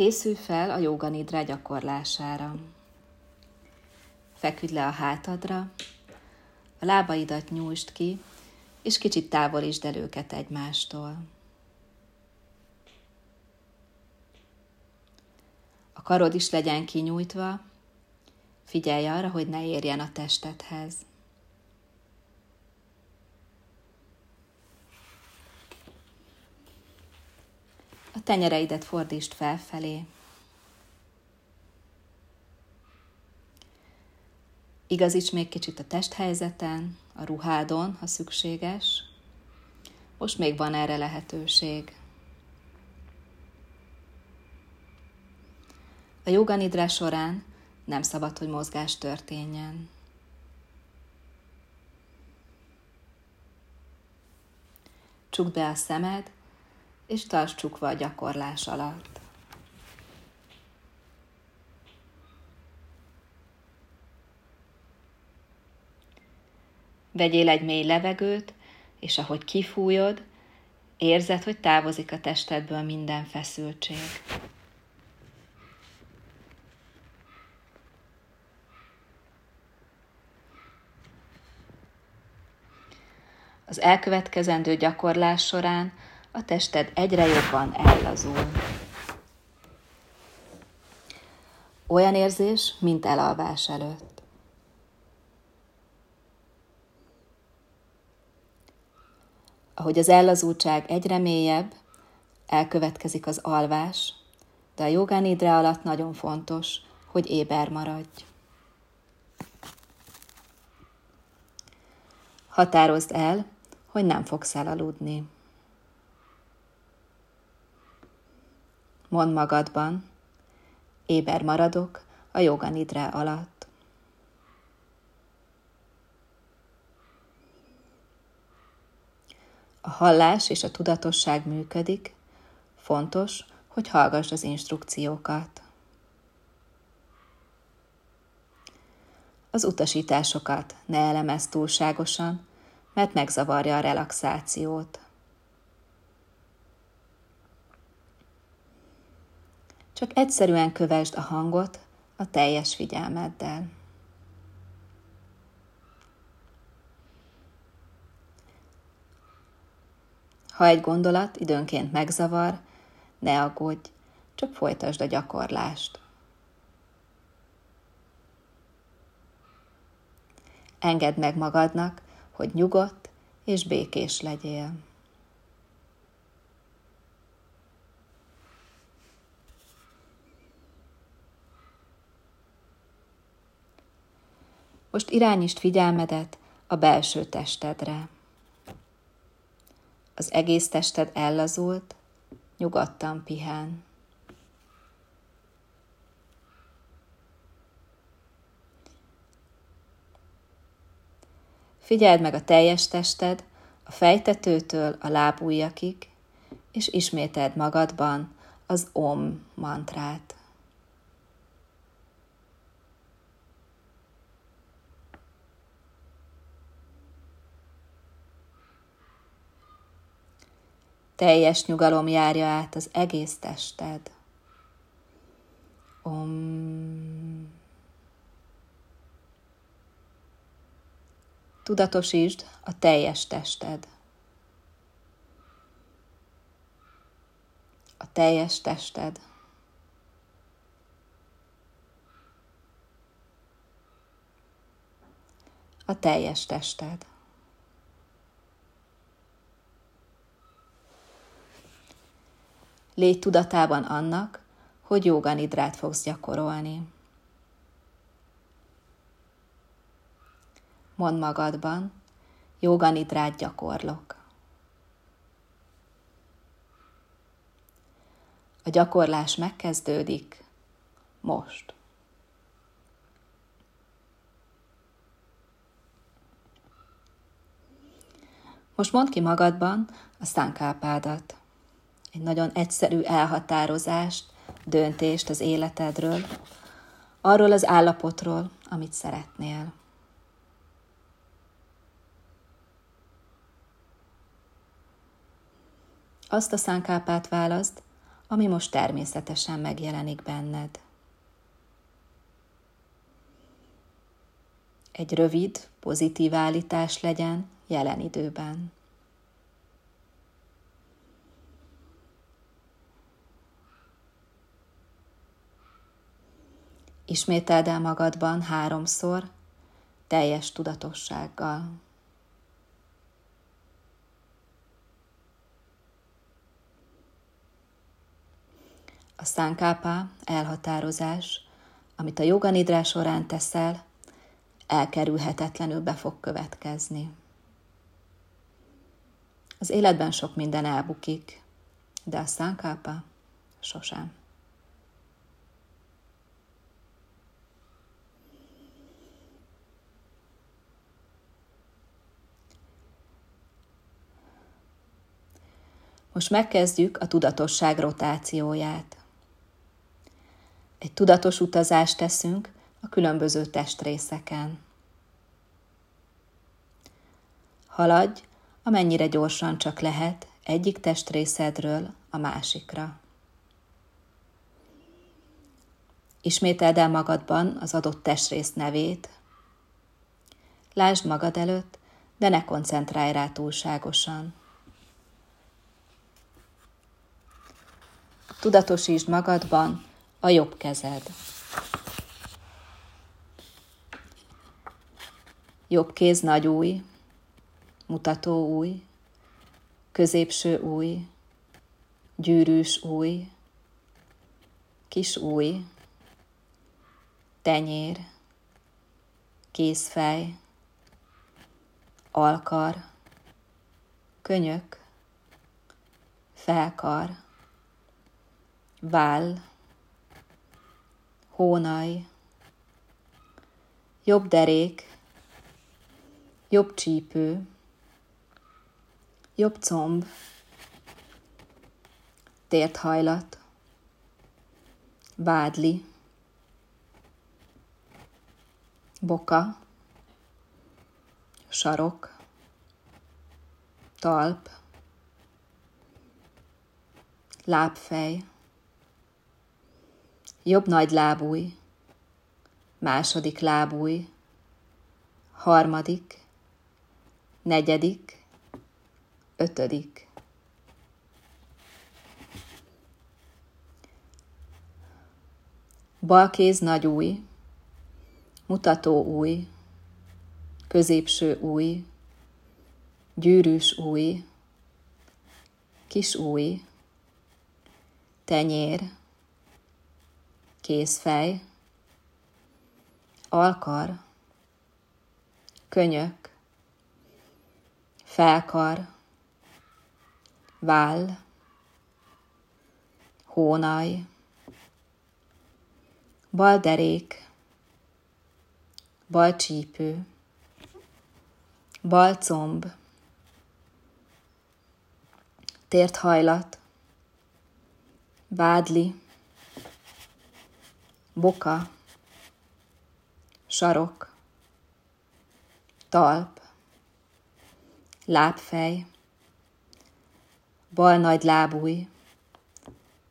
Készülj fel a joganidra gyakorlására. Feküdj le a hátadra, a lábaidat nyújtsd ki, és kicsit távolítsd el őket egymástól. A karod is legyen kinyújtva, figyelj arra, hogy ne érjen a testedhez. Tenyereidet fordítsd felfelé. Igazíts még kicsit a testhelyzeten, a ruhádon, ha szükséges. Most még van erre lehetőség. A joganidrá során nem szabad, hogy mozgás történjen. Csukd be a szemed, és tarts csukva a gyakorlás alatt. Vegyél egy mély levegőt, és ahogy kifújod, érzed, hogy távozik a testedből minden feszültség. Az elkövetkezendő gyakorlás során a tested egyre jobban ellazul. Olyan érzés, mint elalvás előtt. Ahogy az ellazultság egyre mélyebb, elkövetkezik az alvás, de a jogánidra alatt nagyon fontos, hogy éber maradj. Határozd el, hogy nem fogsz elaludni. Mondd magadban, éber maradok a joga nidrá alatt. A hallás és a tudatosság működik, fontos, hogy hallgass az instrukciókat. Az utasításokat ne elemez túlságosan, mert megzavarja a relaxációt. Csak egyszerűen kövesd a hangot a teljes figyelmeddel. Ha egy gondolat időnként megzavar, ne aggódj, csak folytasd a gyakorlást. Engedd meg magadnak, hogy nyugodt és békés legyél. Most irányítsd figyelmedet a belső testedre. Az egész tested ellazult, nyugodtan pihen. Figyeld meg a teljes tested, a fejtetőtől a lábújakig, és ismételd magadban az OM mantrát. Teljes nyugalom járja át az egész tested. Om. Tudatosítsd a teljes tested. A teljes tested. A teljes tested. Légy tudatában annak, hogy joganidrát fogsz gyakorolni. Mondd magadban, joganidrát gyakorlok. A gyakorlás megkezdődik most. Most mondd ki magadban a szánkápádat egy nagyon egyszerű elhatározást, döntést az életedről, arról az állapotról, amit szeretnél. Azt a szánkápát választ, ami most természetesen megjelenik benned. Egy rövid, pozitív állítás legyen jelen időben. Ismételd el magadban háromszor, teljes tudatossággal. A szánkápá elhatározás, amit a joganidrás során teszel, elkerülhetetlenül be fog következni. Az életben sok minden elbukik, de a szánkápá sosem. Most megkezdjük a tudatosság rotációját. Egy tudatos utazást teszünk a különböző testrészeken. Haladj, amennyire gyorsan csak lehet, egyik testrészedről a másikra. Ismételd el magadban az adott testrész nevét. Lásd magad előtt, de ne koncentrálj rá túlságosan. Tudatosítsd magadban a jobb kezed. Jobb kéz nagy új, mutató új, középső új, gyűrűs új, kis új, tenyér, kézfej, alkar, könyök, felkar, váll, hónaj, jobb derék, jobb csípő, jobb comb, térthajlat, vádli, boka, sarok, talp, lábfej, jobb nagy lábúj, második lábúj, harmadik, negyedik, ötödik. Balkéz nagy új, mutató új, középső új, gyűrűs új, kis új, tenyér, kézfej, alkar, könyök, felkar, váll, hónaj, csípő, bal comb, tért hajlat, vádli, boka, sarok, talp, lábfej, bal nagy lábúj,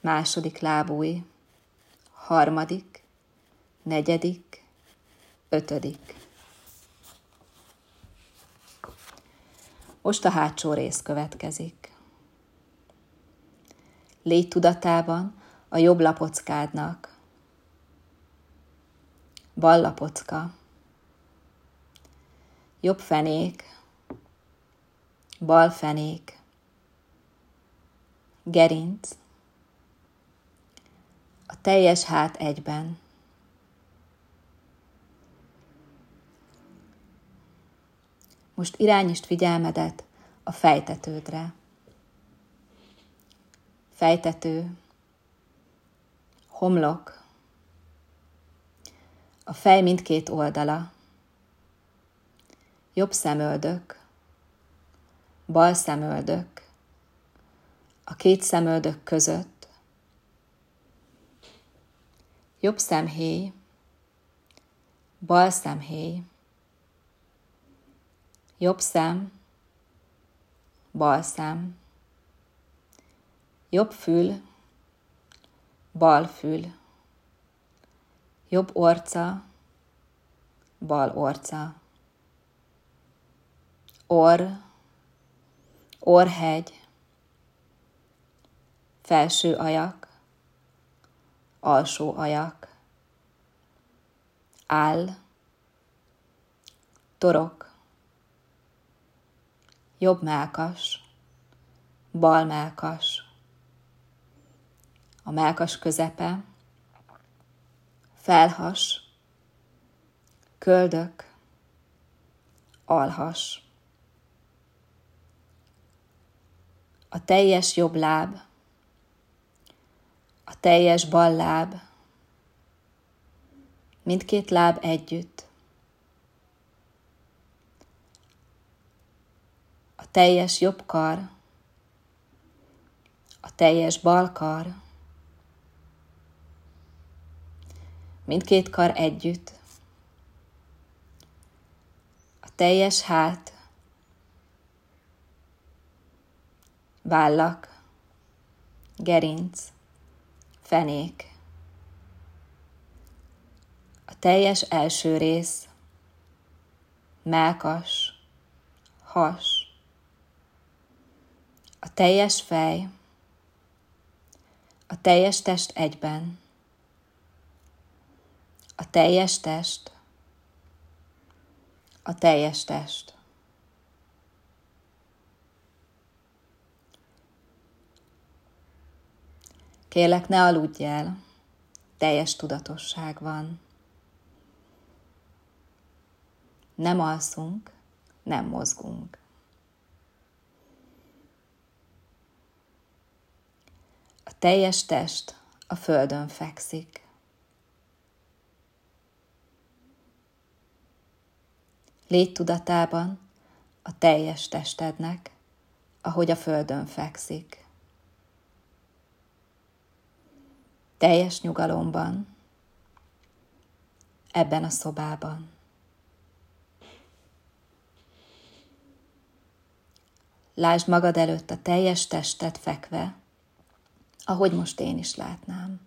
második lábúj, harmadik, negyedik, ötödik. Most a hátsó rész következik. Légy tudatában a jobb lapockádnak, bal lapocka, jobb fenék, bal fenék, gerinc, a teljes hát egyben. Most irányítsd figyelmedet a fejtetődre. Fejtető, homlok, a fej mindkét oldala, jobb szemöldök, bal szemöldök, a két szemöldök között, jobb szemhéj, bal szemhéj, jobb szem, bal szem, jobb fül, bal fül, jobb orca, bal orca, orr, orrhegy, felső ajak, alsó ajak, áll, torok, jobb melkas, bal melkas, a melkas közepe, felhas, köldök, alhas. A teljes jobb láb, a teljes bal láb, mindkét láb együtt, a teljes jobb kar, a teljes bal kar, mindkét kar együtt, a teljes hát, vállak, gerinc, fenék, a teljes első rész, melkas, has, a teljes fej, a teljes test egyben, teljes test, a teljes test. Kélek, ne aludj el, teljes tudatosság van. Nem alszunk, nem mozgunk. A teljes test a földön fekszik. Légy tudatában a teljes testednek, ahogy a földön fekszik. Teljes nyugalomban, ebben a szobában. Lásd magad előtt a teljes testet fekve, ahogy most én is látnám.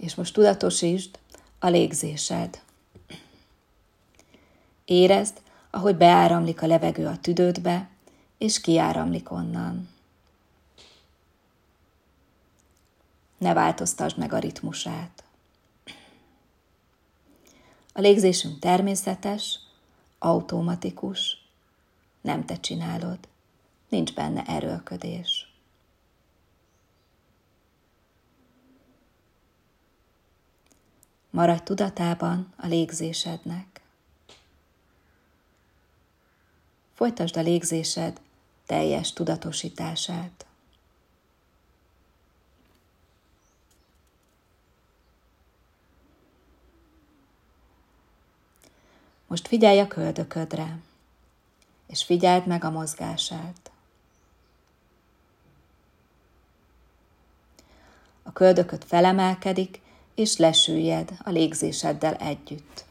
És most tudatosítsd a légzésed. Érezd, ahogy beáramlik a levegő a tüdődbe, és kiáramlik onnan. Ne változtasd meg a ritmusát. A légzésünk természetes, automatikus, nem te csinálod, nincs benne erőlködés. Maradj tudatában a légzésednek. Folytasd a légzésed teljes tudatosítását. Most figyelj a köldöködre, és figyeld meg a mozgását. A köldököd felemelkedik, és lesüllyed a légzéseddel együtt.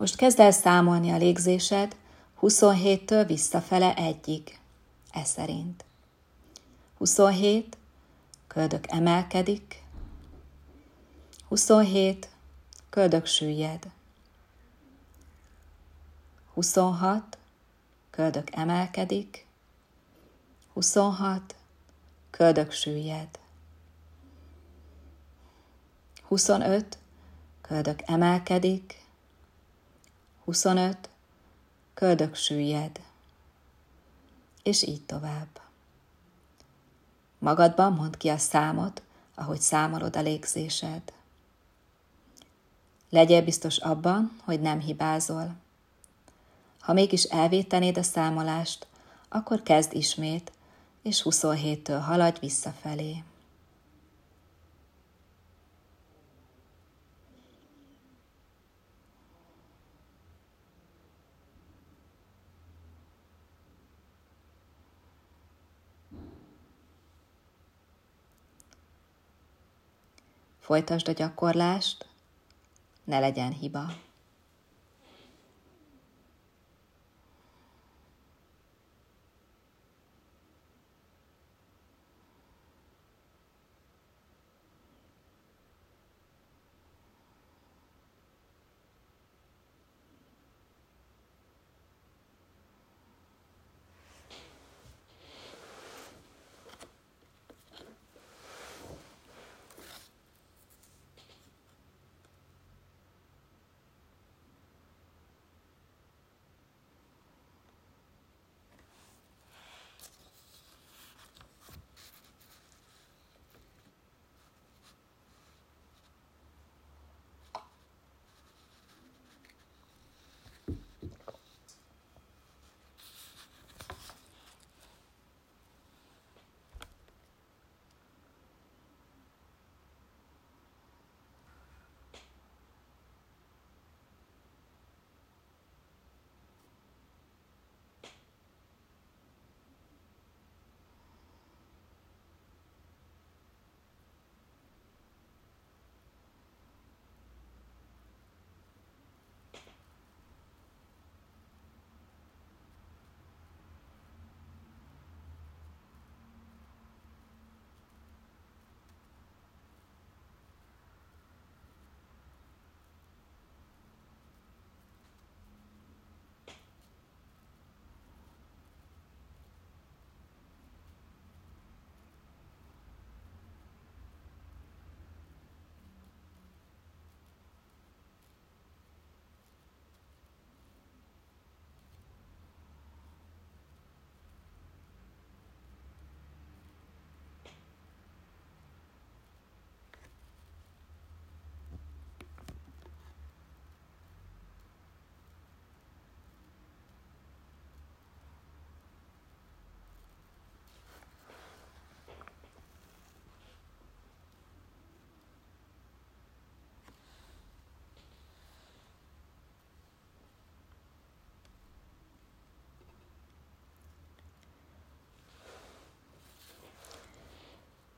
Most kezd el számolni a légzésed 27-től visszafele egyig, e szerint. 27, köldök emelkedik, 27, köldök süllyed. 26, köldök emelkedik, 26, köldök süllyed. 25, köldök emelkedik, 25, köldök süllyed, és így tovább. Magadban mondd ki a számot, ahogy számolod a légzésed. Legyél biztos abban, hogy nem hibázol. Ha mégis elvétenéd a számolást, akkor kezd ismét, és 27-től haladj visszafelé. Folytasd a gyakorlást, ne legyen hiba.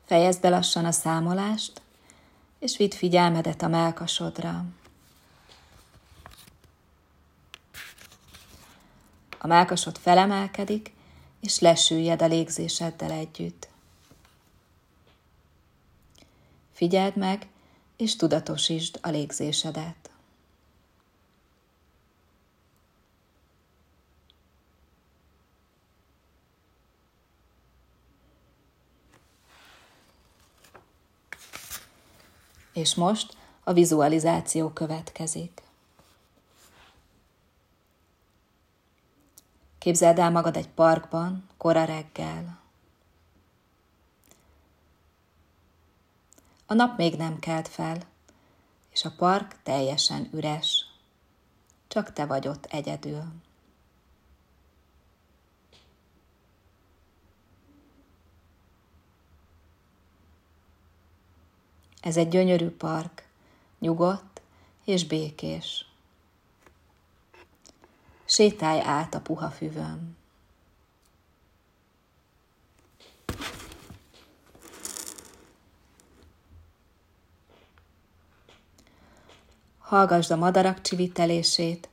Fejezd be lassan a számolást, és vidd figyelmedet a melkasodra. A melkasod felemelkedik, és lesüllyed a légzéseddel együtt. Figyeld meg, és tudatosítsd a légzésedet. És most a vizualizáció következik. Képzeld el magad egy parkban, kora reggel. A nap még nem kelt fel, és a park teljesen üres. Csak te vagy ott egyedül. Ez egy gyönyörű park, nyugodt és békés. Sétálj át a puha füvön. Hallgasd a madarak csivitelését,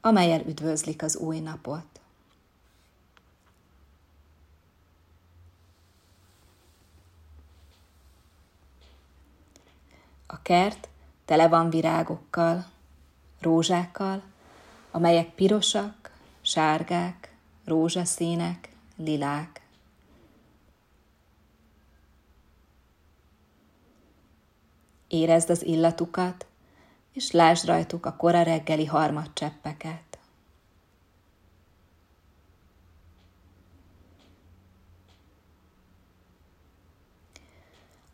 amelyel üdvözlik az új napot. A kert tele van virágokkal, rózsákkal, amelyek pirosak, sárgák, rózsaszínek, lilák. Érezd az illatukat, és lásd rajtuk a kora reggeli harmadcseppeket.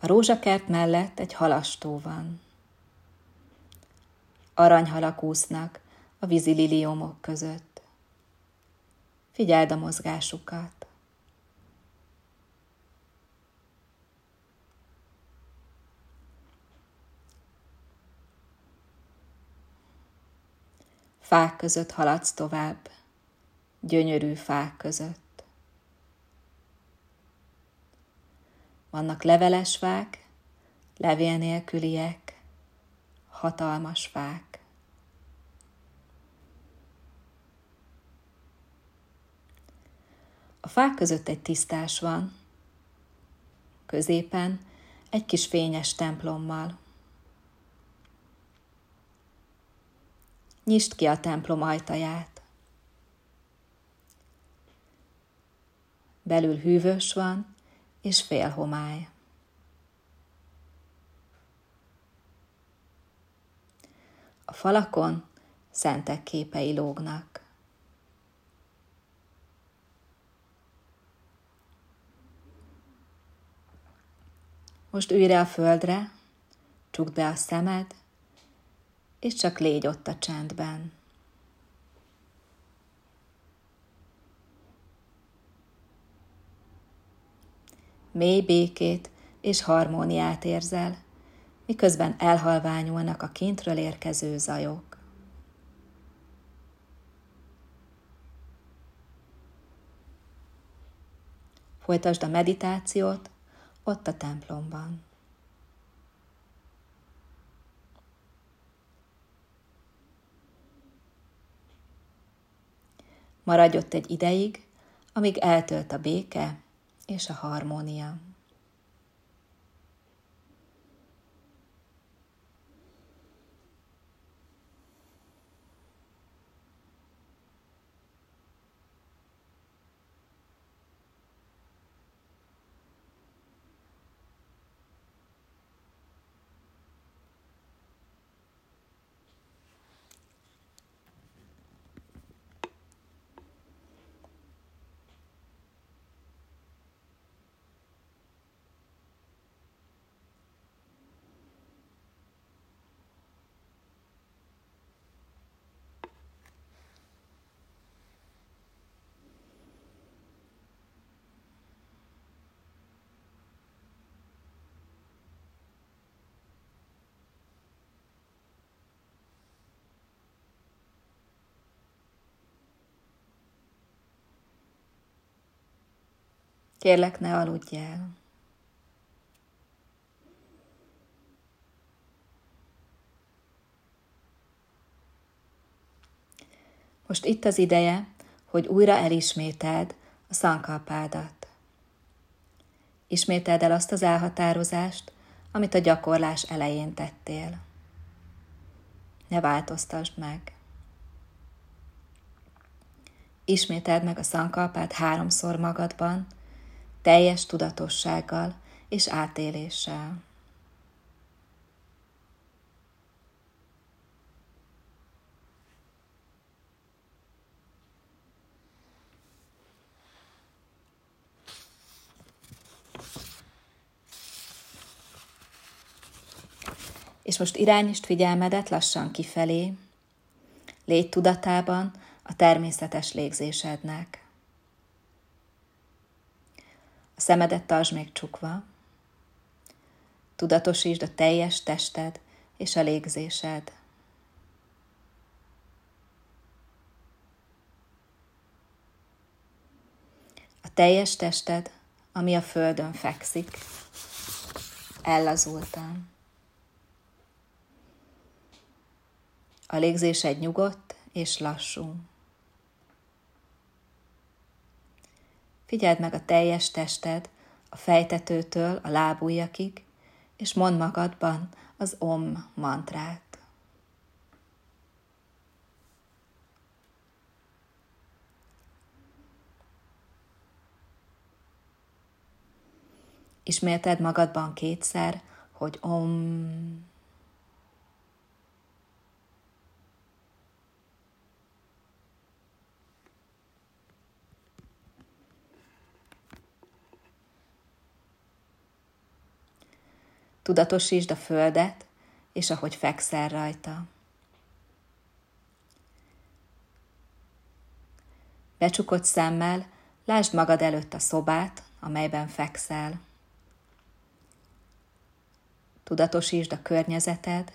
A rózsakert mellett egy halastó van. Aranyhalak úsznak a vízi liliomok között. Figyeld a mozgásukat. Fák között haladsz tovább, gyönyörű fák között. Vannak leveles fák, levél nélküliek, hatalmas fák. A fák között egy tisztás van, középen egy kis fényes templommal. Nyisd ki a templom ajtaját. Belül hűvös van, és fél homály. A falakon szentek képei lógnak. Most ülj a földre, csukd be a szemed, és csak légy ott a csendben. Mély békét és harmóniát érzel, miközben elhalványulnak a kintről érkező zajok. Folytasd a meditációt ott a templomban. Maradj ott egy ideig, amíg eltölt a béke és a harmónia. Kérlek, ne aludj el. Most itt az ideje, hogy újra elismételd a szankalpádat. Ismételd el azt az elhatározást, amit a gyakorlás elején tettél. Ne változtasd meg. Ismételd meg a szankalpát háromszor magadban, teljes tudatossággal és átéléssel. És most irányítsd figyelmedet lassan kifelé, légy tudatában a természetes légzésednek. A szemedet tartsd még csukva. Tudatosítsd a teljes tested és a légzésed. A teljes tested, ami a földön fekszik, ellazultan. A légzésed nyugodt és lassú. Figyeld meg a teljes tested, a fejtetőtől a lábujjakig, és mondd magadban az om mantrát. Ismételd magadban kétszer, hogy om. tudatosítsd a földet, és ahogy fekszel rajta. Becsukott szemmel lásd magad előtt a szobát, amelyben fekszel. Tudatosítsd a környezeted,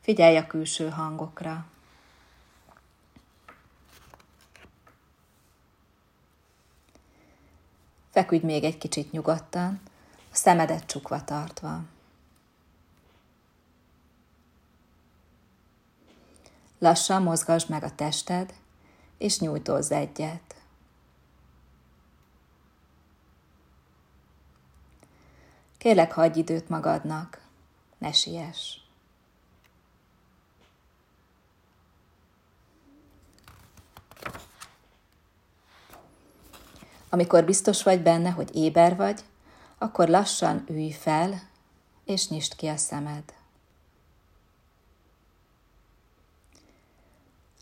figyelj a külső hangokra. Feküdj még egy kicsit nyugodtan, a szemedet csukva tartva. Lassan mozgasd meg a tested, és nyújtózz egyet. Kérlek, hagyj időt magadnak, ne siess. Amikor biztos vagy benne, hogy éber vagy, akkor lassan ülj fel, és nyisd ki a szemed.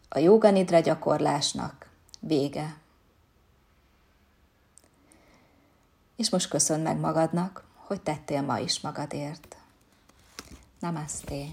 A jóga nidra gyakorlásnak vége. És most köszönj meg magadnak, hogy tettél ma is magadért. Namaste.